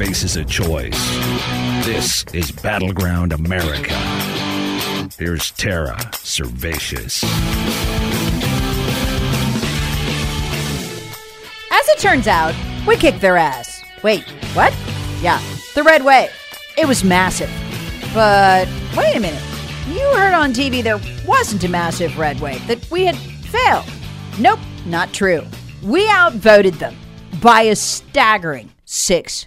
Faces a choice. This is Battleground America. Here's Tara Servatius. As it turns out, we kicked their ass. Wait, what? Yeah, the red wave. It was massive. But wait a minute. You heard on TV there wasn't a massive red wave, that we had failed. Nope, not true. We outvoted them by a staggering 6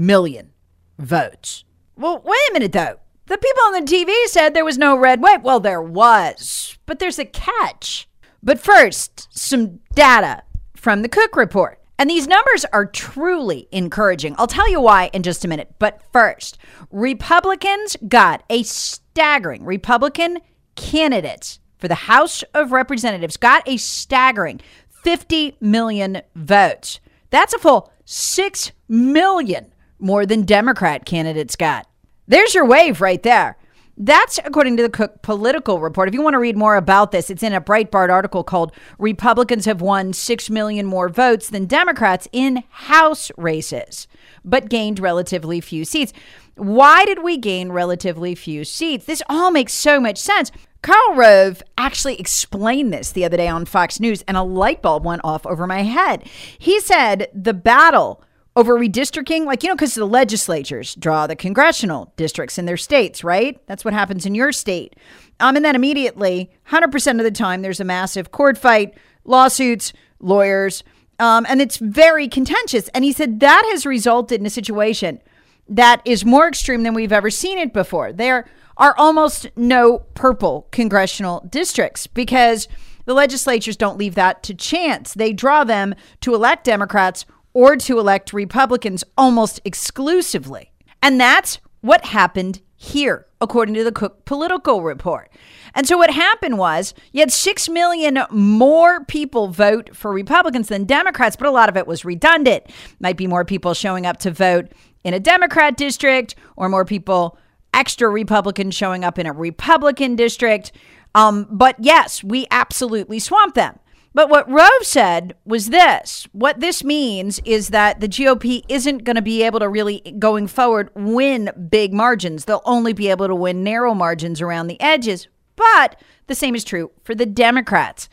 million votes. Well, wait a minute though. The people on the TV said there was no red wave. Well, there was, but there's a catch. But first, some data from the Cook Report. And these numbers are truly encouraging. I'll tell you why in just a minute. But first, Republicans got a staggering Republican candidates for the House of Representatives got a staggering 50 million votes. That's a full 6 million more than Democrat candidates got. There's your wave right there. That's according to the Cook Political Report. If you want to read more about this, it's in a Breitbart article called Republicans Have Won 6 Million More Votes Than Democrats in House Races, but gained relatively few seats. Why did we gain relatively few seats? This all makes so much sense. Karl Rove actually explained this the other day on Fox News, and a light bulb went off over my head. He said the battle over redistricting, like, you know, because the legislatures draw the congressional districts in their states, right? That's what happens in your state. Um, and then immediately, 100% of the time, there's a massive court fight, lawsuits, lawyers, um, and it's very contentious. And he said that has resulted in a situation that is more extreme than we've ever seen it before. There are almost no purple congressional districts because the legislatures don't leave that to chance. They draw them to elect Democrats or to elect Republicans almost exclusively. And that's what happened here, according to the Cook Political Report. And so what happened was you had 6 million more people vote for Republicans than Democrats, but a lot of it was redundant. Might be more people showing up to vote in a Democrat district or more people, extra Republicans showing up in a Republican district. Um, but yes, we absolutely swamped them. But what Rove said was this what this means is that the GOP isn't going to be able to really, going forward, win big margins. They'll only be able to win narrow margins around the edges. But the same is true for the Democrats.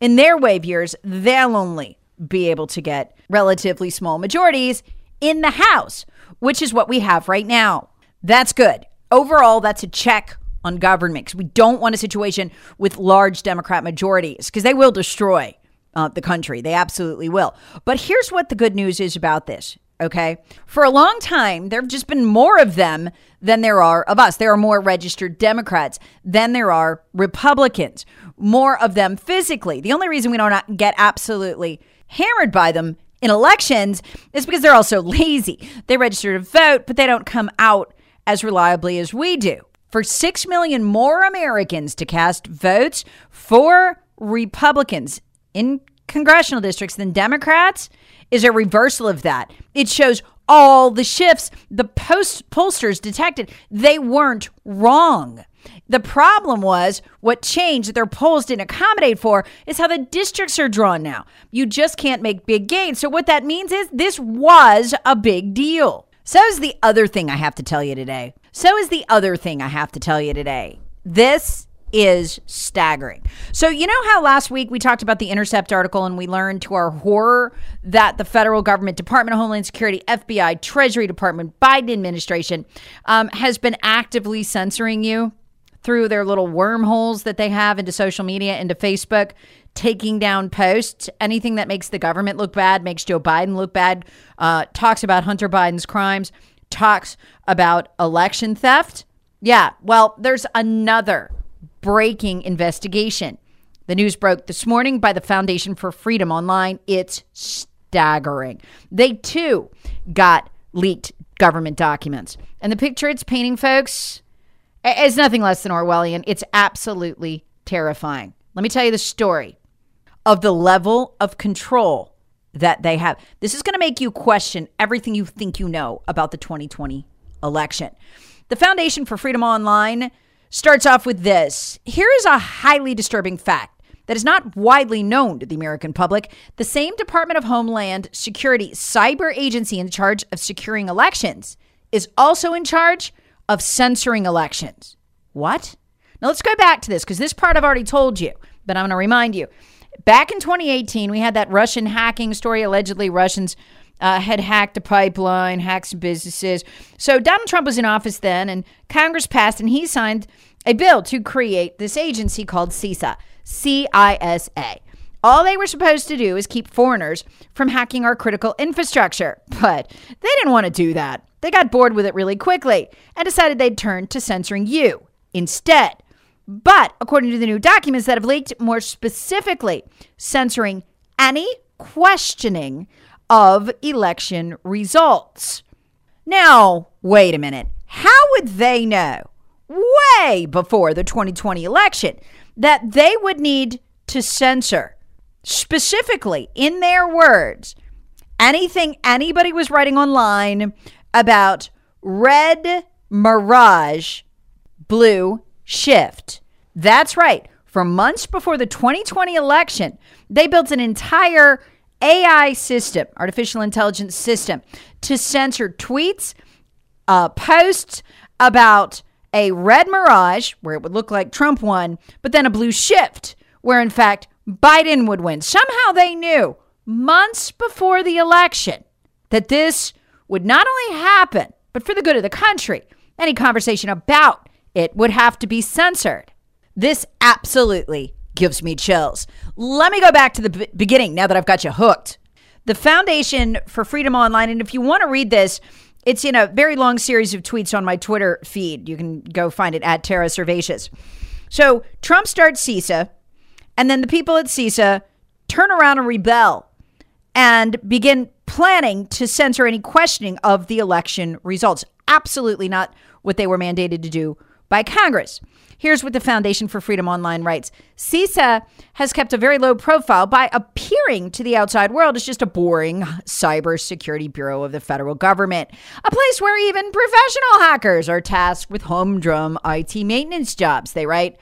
In their wave years, they'll only be able to get relatively small majorities in the House, which is what we have right now. That's good. Overall, that's a check on government because we don't want a situation with large Democrat majorities because they will destroy uh, the country. They absolutely will. But here's what the good news is about this. Okay. For a long time, there have just been more of them than there are of us. There are more registered Democrats than there are Republicans, more of them physically. The only reason we don't get absolutely hammered by them in elections is because they're also lazy. They register to vote, but they don't come out as reliably as we do for 6 million more Americans to cast votes for Republicans in congressional districts than Democrats is a reversal of that. It shows all the shifts the post pollsters detected. They weren't wrong. The problem was what changed that their polls didn't accommodate for is how the districts are drawn now. You just can't make big gains. So, what that means is this was a big deal. So is the other thing I have to tell you today. So is the other thing I have to tell you today. This is staggering. So, you know how last week we talked about the Intercept article and we learned to our horror that the federal government, Department of Homeland Security, FBI, Treasury Department, Biden administration um, has been actively censoring you through their little wormholes that they have into social media, into Facebook, taking down posts. Anything that makes the government look bad, makes Joe Biden look bad, uh, talks about Hunter Biden's crimes, talks about election theft. Yeah, well, there's another breaking investigation. The news broke this morning by the Foundation for Freedom Online. It's staggering. They too got leaked government documents. And the picture it's painting, folks, is nothing less than Orwellian. It's absolutely terrifying. Let me tell you the story of the level of control that they have. This is going to make you question everything you think you know about the 2020 election. The Foundation for Freedom Online starts off with this. Here is a highly disturbing fact that is not widely known to the American public. The same Department of Homeland Security cyber agency in charge of securing elections is also in charge of censoring elections. What? Now let's go back to this because this part I've already told you, but I'm going to remind you. Back in 2018, we had that Russian hacking story. Allegedly, Russians uh, had hacked a pipeline, hacked some businesses. So Donald Trump was in office then, and Congress passed, and he signed a bill to create this agency called CISA, C I S A. All they were supposed to do is keep foreigners from hacking our critical infrastructure. But they didn't want to do that. They got bored with it really quickly and decided they'd turn to censoring you instead. But according to the new documents that have leaked, more specifically, censoring any questioning of election results. Now, wait a minute. How would they know way before the 2020 election that they would need to censor, specifically in their words, anything anybody was writing online about red mirage, blue shift? That's right. For months before the 2020 election, they built an entire AI system, artificial intelligence system, to censor tweets, uh, posts about a red mirage, where it would look like Trump won, but then a blue shift, where in fact Biden would win. Somehow they knew months before the election that this would not only happen, but for the good of the country, any conversation about it would have to be censored. This absolutely gives me chills. Let me go back to the b- beginning now that I've got you hooked. The Foundation for Freedom Online, and if you want to read this, it's in a very long series of tweets on my Twitter feed. You can go find it at Tara Servatius. So Trump starts CISA, and then the people at CISA turn around and rebel and begin planning to censor any questioning of the election results. Absolutely not what they were mandated to do by Congress. Here's what the Foundation for Freedom Online writes CISA has kept a very low profile by appearing to the outside world as just a boring cybersecurity bureau of the federal government, a place where even professional hackers are tasked with humdrum IT maintenance jobs, they write.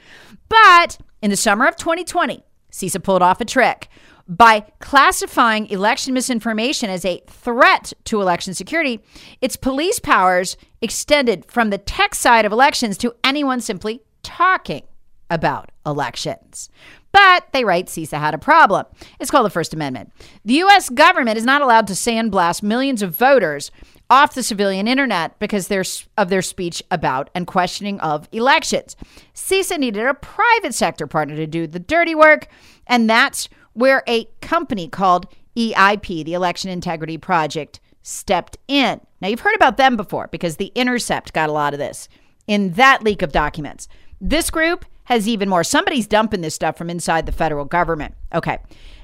But in the summer of 2020, CISA pulled off a trick by classifying election misinformation as a threat to election security, its police powers extended from the tech side of elections to anyone simply talking about elections. But they write CISA had a problem. It's called the First Amendment. The U.S. government is not allowed to sandblast millions of voters off the civilian internet because of their speech about and questioning of elections. CISA needed a private sector partner to do the dirty work, and that's where a company called EIP, the Election Integrity Project, stepped in. Now, you've heard about them before because The Intercept got a lot of this in that leak of documents. This group has even more. Somebody's dumping this stuff from inside the federal government. Okay.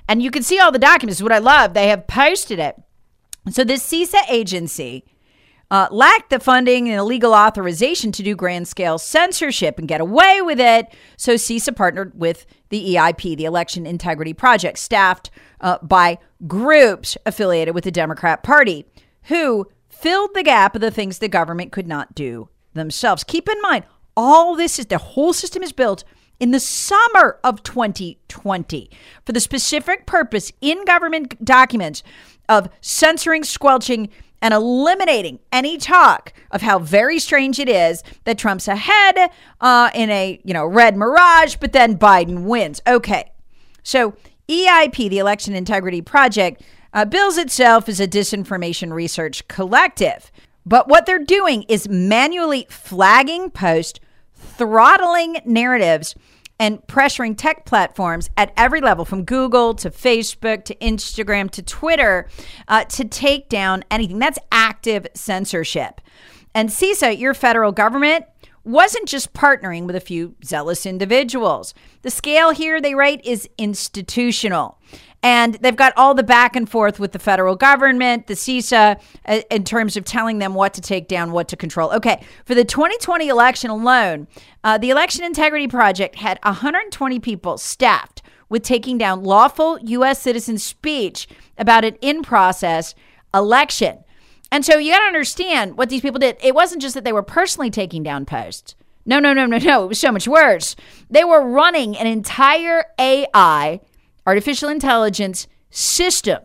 And you can see all the documents. What I love, they have posted it. So this CISA agency uh, lacked the funding and the legal authorization to do grand scale censorship and get away with it. So CISA partnered with the EIP, the Election Integrity Project, staffed uh, by groups affiliated with the Democrat Party, who filled the gap of the things the government could not do themselves. Keep in mind, all this is the whole system is built in the summer of 2020 for the specific purpose in government documents of censoring, squelching and eliminating any talk of how very strange it is that Trump's ahead uh, in a you know red mirage, but then Biden wins. Okay, so EIP, the Election Integrity Project, uh, bills itself as a disinformation research collective, but what they're doing is manually flagging posts, throttling narratives and pressuring tech platforms at every level, from Google to Facebook to Instagram to Twitter, uh, to take down anything. That's active censorship. And CISA, your federal government, wasn't just partnering with a few zealous individuals. The scale here, they write, is institutional. And they've got all the back and forth with the federal government, the CISA, uh, in terms of telling them what to take down, what to control. Okay, for the 2020 election alone, uh, the Election Integrity Project had 120 people staffed with taking down lawful U.S. citizen speech about an in process election. And so you got to understand what these people did. It wasn't just that they were personally taking down posts. No, no, no, no, no. It was so much worse. They were running an entire AI artificial intelligence system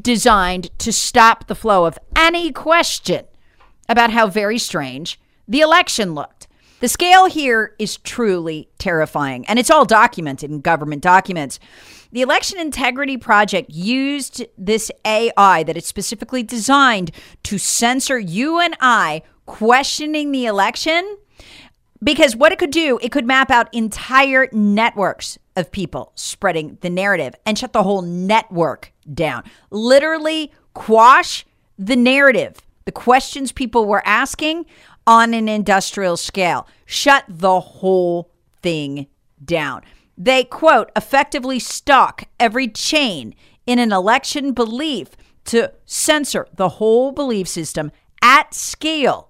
designed to stop the flow of any question about how very strange the election looked. The scale here is truly terrifying, and it's all documented in government documents. The Election Integrity Project used this AI that specifically designed to censor you and I questioning the election because what it could do, it could map out entire networks of people spreading the narrative and shut the whole network down. Literally quash the narrative, the questions people were asking on an industrial scale. Shut the whole thing down. They, quote, effectively stalk every chain in an election belief to censor the whole belief system at scale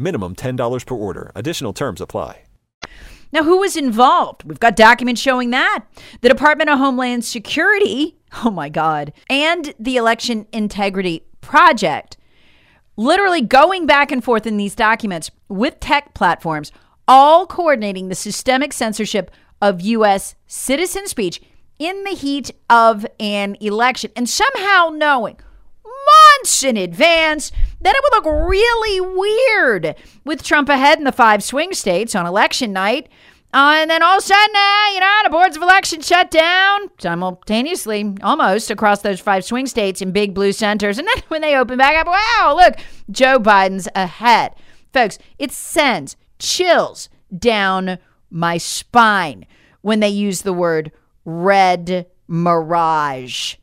Minimum $10 per order. Additional terms apply. Now, who was involved? We've got documents showing that. The Department of Homeland Security, oh my God, and the Election Integrity Project literally going back and forth in these documents with tech platforms, all coordinating the systemic censorship of U.S. citizen speech in the heat of an election and somehow knowing months in advance then it would look really weird with Trump ahead in the five swing states on election night. Uh, and then all of a sudden, uh, you know, the boards of election shut down simultaneously, almost across those five swing states in big blue centers. And then when they open back up, wow, look, Joe Biden's ahead. Folks, it sends chills down my spine when they use the word red mirage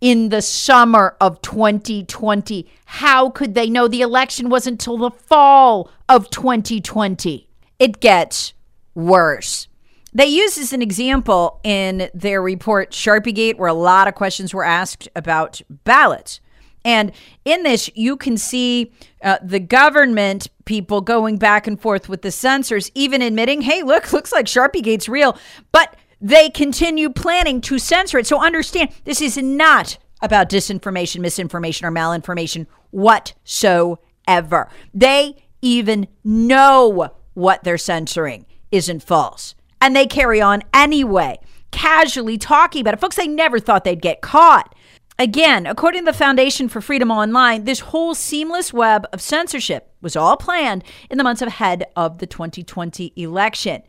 in the summer of 2020. How could they know the election wasn't until the fall of 2020? It gets worse. They use as an example in their report Sharpiegate, where a lot of questions were asked about ballots. And in this, you can see uh, the government people going back and forth with the censors, even admitting, hey, look, looks like Sharpiegate's real. But they continue planning to censor it. So understand, this is not about disinformation, misinformation, or malinformation whatsoever. They even know what they're censoring isn't false. And they carry on anyway, casually talking about it. Folks, they never thought they'd get caught. Again, according to the Foundation for Freedom Online, this whole seamless web of censorship was all planned in the months ahead of the 2020 election.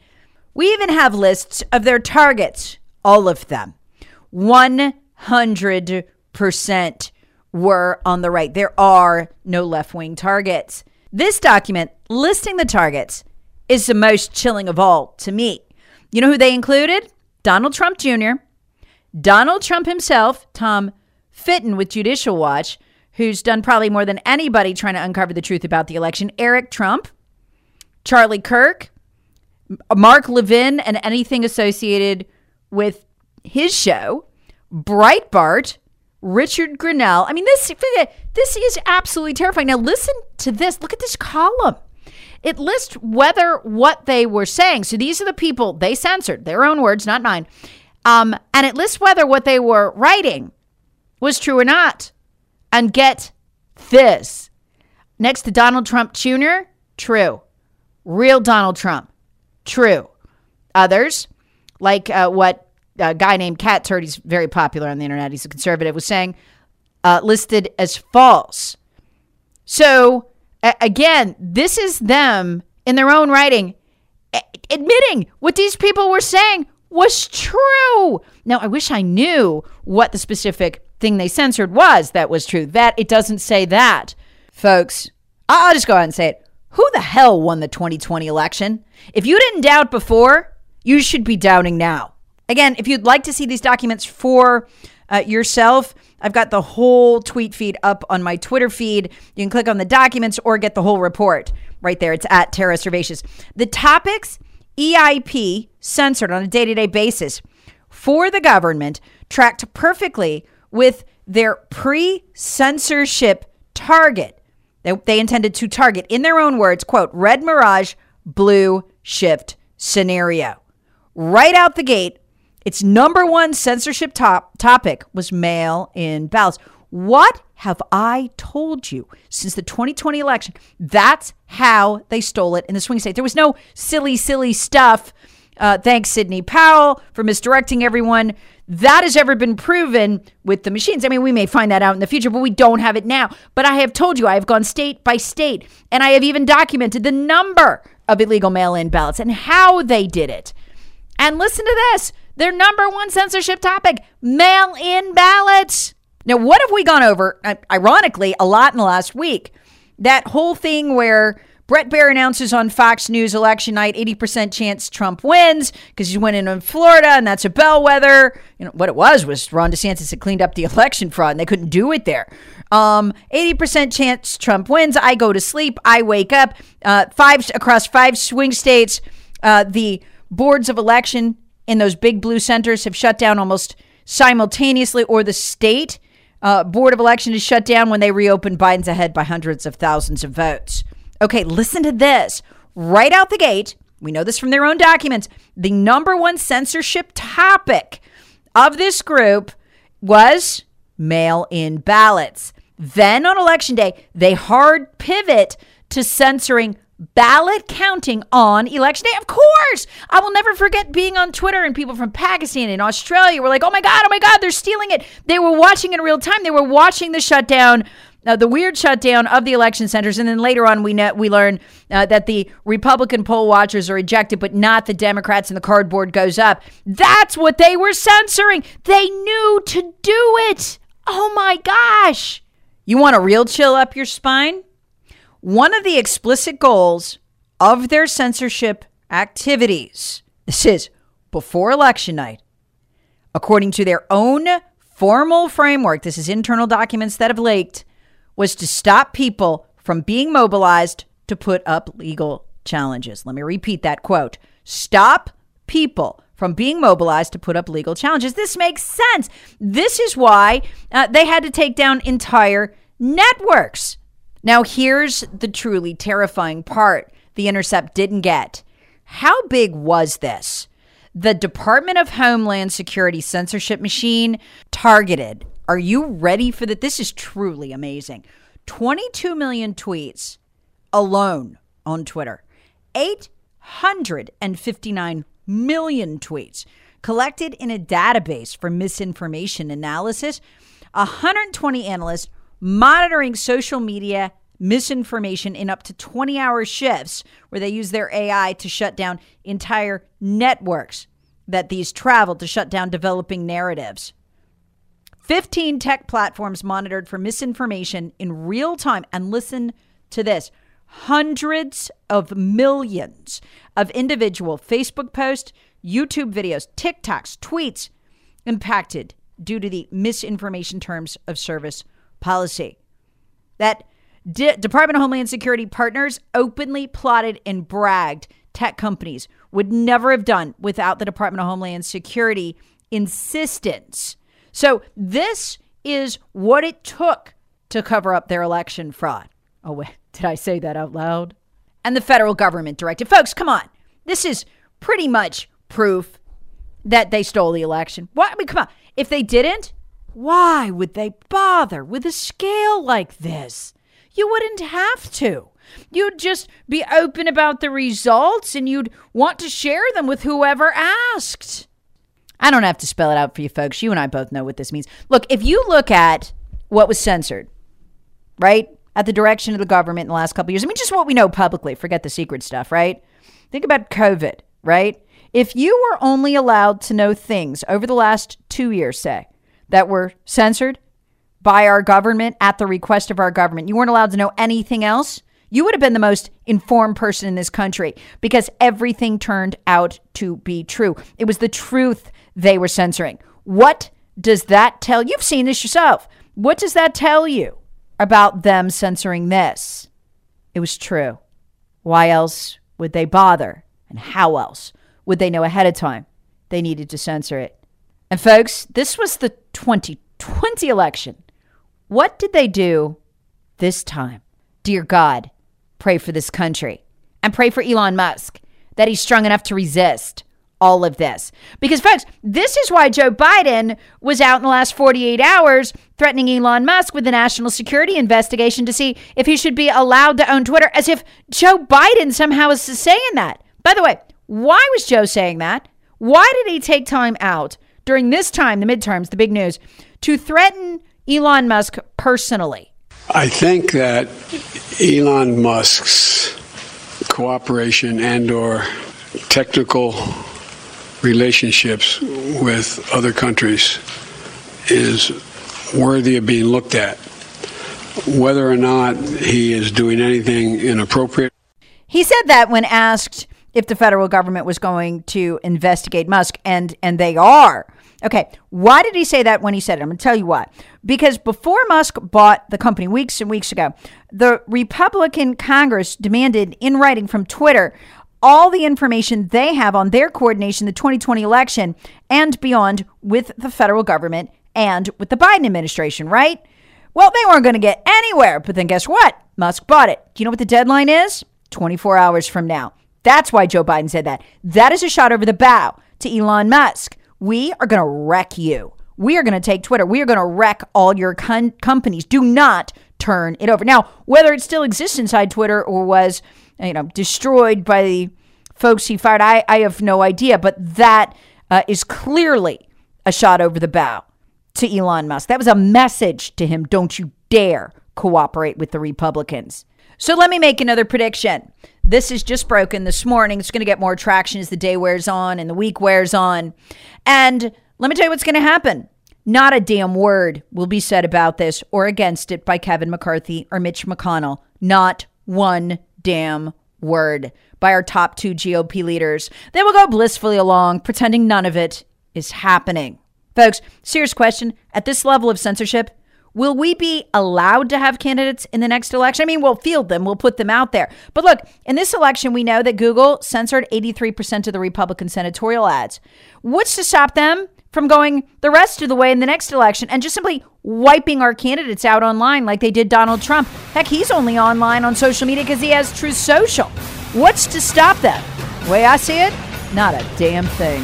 We even have lists of their targets, all of them. 100% were on the right. There are no left wing targets. This document listing the targets is the most chilling of all to me. You know who they included? Donald Trump Jr., Donald Trump himself, Tom Fitton with Judicial Watch, who's done probably more than anybody trying to uncover the truth about the election, Eric Trump, Charlie Kirk, Mark Levin, and anything associated with his show, Breitbart, Richard Grenell. I mean, this this is absolutely terrifying. Now, listen to this. Look at this column. It lists whether what they were saying. So these are the people they censored, their own words, not mine. Um, and it lists whether what they were writing was true or not. And get this. Next to Donald Trump Jr., true. Real Donald Trump, true. Others, like uh, what a guy named Cat Turd, he's very popular on the internet, he's a conservative, was saying, uh, listed as false. So, a- again, this is them in their own writing a- admitting what these people were saying was true. Now, I wish I knew what the specific thing they censored was that was true. That it doesn't say that, folks. I'll just go ahead and say it. Who the hell won the 2020 election? If you didn't doubt before, you should be doubting now. Again, if you'd like to see these documents for uh, yourself, I've got the whole tweet feed up on my Twitter feed. You can click on the documents or get the whole report right there. It's at Tara Servatius. The topics EIP censored on a day to day basis for the government tracked perfectly with their pre censorship target. They, they intended to target, in their own words, quote, red mirage, blue shift scenario. Right out the gate, its number one censorship top topic was mail in ballots. What have I told you since the 2020 election? That's how they stole it in the swing state. There was no silly, silly stuff. Uh, thanks, Sidney Powell, for misdirecting everyone. That has ever been proven with the machines. I mean, we may find that out in the future, but we don't have it now. But I have told you, I have gone state by state, and I have even documented the number of illegal mail in ballots and how they did it. And listen to this their number one censorship topic mail in ballots. Now, what have we gone over, uh, ironically, a lot in the last week? That whole thing where Bret Baier announces on Fox News election night 80% chance Trump wins because he's winning in on Florida and that's a bellwether. You know, what it was was Ron DeSantis had cleaned up the election fraud and they couldn't do it there. Um, 80% chance Trump wins. I go to sleep. I wake up. Uh, five across five swing states. Uh, the boards of election in those big blue centers have shut down almost simultaneously, or the state uh, board of election is shut down when they reopen. Biden's ahead by hundreds of thousands of votes. Okay, listen to this. Right out the gate, we know this from their own documents. The number one censorship topic of this group was mail in ballots. Then on election day, they hard pivot to censoring ballot counting on election day. Of course, I will never forget being on Twitter and people from Pakistan and Australia were like, "Oh my god, oh my god, they're stealing it." They were watching in real time. They were watching the shutdown. Uh, the weird shutdown of the election centers, and then later on, we know, we learn uh, that the Republican poll watchers are ejected, but not the Democrats, and the cardboard goes up. That's what they were censoring. They knew to do it. Oh my gosh! You want a real chill up your spine? One of the explicit goals of their censorship activities, this is before election night, according to their own formal framework, this is internal documents that have leaked, was to stop people from being mobilized to put up legal challenges. Let me repeat that quote stop people from being mobilized to put up legal challenges. This makes sense. This is why uh, they had to take down entire networks. Now, here's the truly terrifying part The Intercept didn't get. How big was this? The Department of Homeland Security censorship machine targeted. Are you ready for that? This is truly amazing. 22 million tweets alone on Twitter, 859 million tweets collected in a database for misinformation analysis, 120 analysts monitoring social media misinformation in up to 20 hour shifts where they use their AI to shut down entire networks that these travel to shut down developing narratives. 15 tech platforms monitored for misinformation in real time. And listen to this hundreds of millions of individual Facebook posts, YouTube videos, TikToks, tweets impacted due to the misinformation terms of service policy. That Department of Homeland Security partners openly plotted and bragged tech companies would never have done without the Department of Homeland Security insistence. So, this is what it took to cover up their election fraud. Oh, wait, did I say that out loud? And the federal government directed. Folks, come on. This is pretty much proof that they stole the election. Why? I mean, come on. If they didn't, why would they bother with a scale like this? You wouldn't have to. You'd just be open about the results and you'd want to share them with whoever asked. I don't have to spell it out for you folks. You and I both know what this means. Look, if you look at what was censored, right? At the direction of the government in the last couple years. I mean, just what we know publicly, forget the secret stuff, right? Think about COVID, right? If you were only allowed to know things over the last two years, say, that were censored by our government at the request of our government, you weren't allowed to know anything else, you would have been the most informed person in this country because everything turned out to be true. It was the truth they were censoring. What does that tell? you? You've seen this yourself. What does that tell you about them censoring this? It was true. Why else would they bother? And how else would they know ahead of time they needed to censor it? And folks, this was the 2020 election. What did they do this time? Dear God, pray for this country and pray for Elon Musk that he's strong enough to resist all of this. Because, folks, this is why Joe Biden was out in the last 48 hours threatening Elon Musk with a national security investigation to see if he should be allowed to own Twitter, as if Joe Biden somehow is saying that. By the way, why was Joe saying that? Why did he take time out during this time, the midterms, the big news, to threaten Elon Musk personally? I think that Elon Musk's cooperation and or technical relationships with other countries is worthy of being looked at. Whether or not he is doing anything inappropriate. He said that when asked if the federal government was going to investigate Musk, and and they are. Okay, why did he say that when he said it? I'm going to tell you why. Because before Musk bought the company weeks and weeks ago, the Republican Congress demanded in writing from Twitter all the information they have on their coordination the 2020 election and beyond with the federal government and with the Biden administration, right? Well, they weren't going to get anywhere, but then guess what? Musk bought it. Do you know what the deadline is? 24 hours from now. That's why Joe Biden said that. That is a shot over the bow to Elon Musk. We are going to wreck you. We are going to take Twitter. We are going to wreck all your con- companies. Do not turn it over. Now, whether it still exists inside Twitter or was, you know, destroyed by the folks he fired, I, I have no idea. But that uh, is clearly a shot over the bow to Elon Musk. That was a message to him. Don't you dare cooperate with the Republicans. So let me make another prediction. This is just broken this morning. It's going to get more traction as the day wears on and the week wears on. And let me tell you what's going to happen. Not a damn word will be said about this or against it by Kevin McCarthy or Mitch McConnell. Not one damn word by our top two GOP leaders. They will go blissfully along, pretending none of it is happening. Folks, serious question. At this level of censorship, Will we be allowed to have candidates in the next election? I mean, we'll field them, we'll put them out there. But look, in this election, we know that Google censored 83% of the Republican senatorial ads. What's to stop them from going the rest of the way in the next election and just simply wiping our candidates out online like they did Donald Trump? Heck, he's only online on social media because he has Truth Social. What's to stop that? The way I see it, not a damn thing.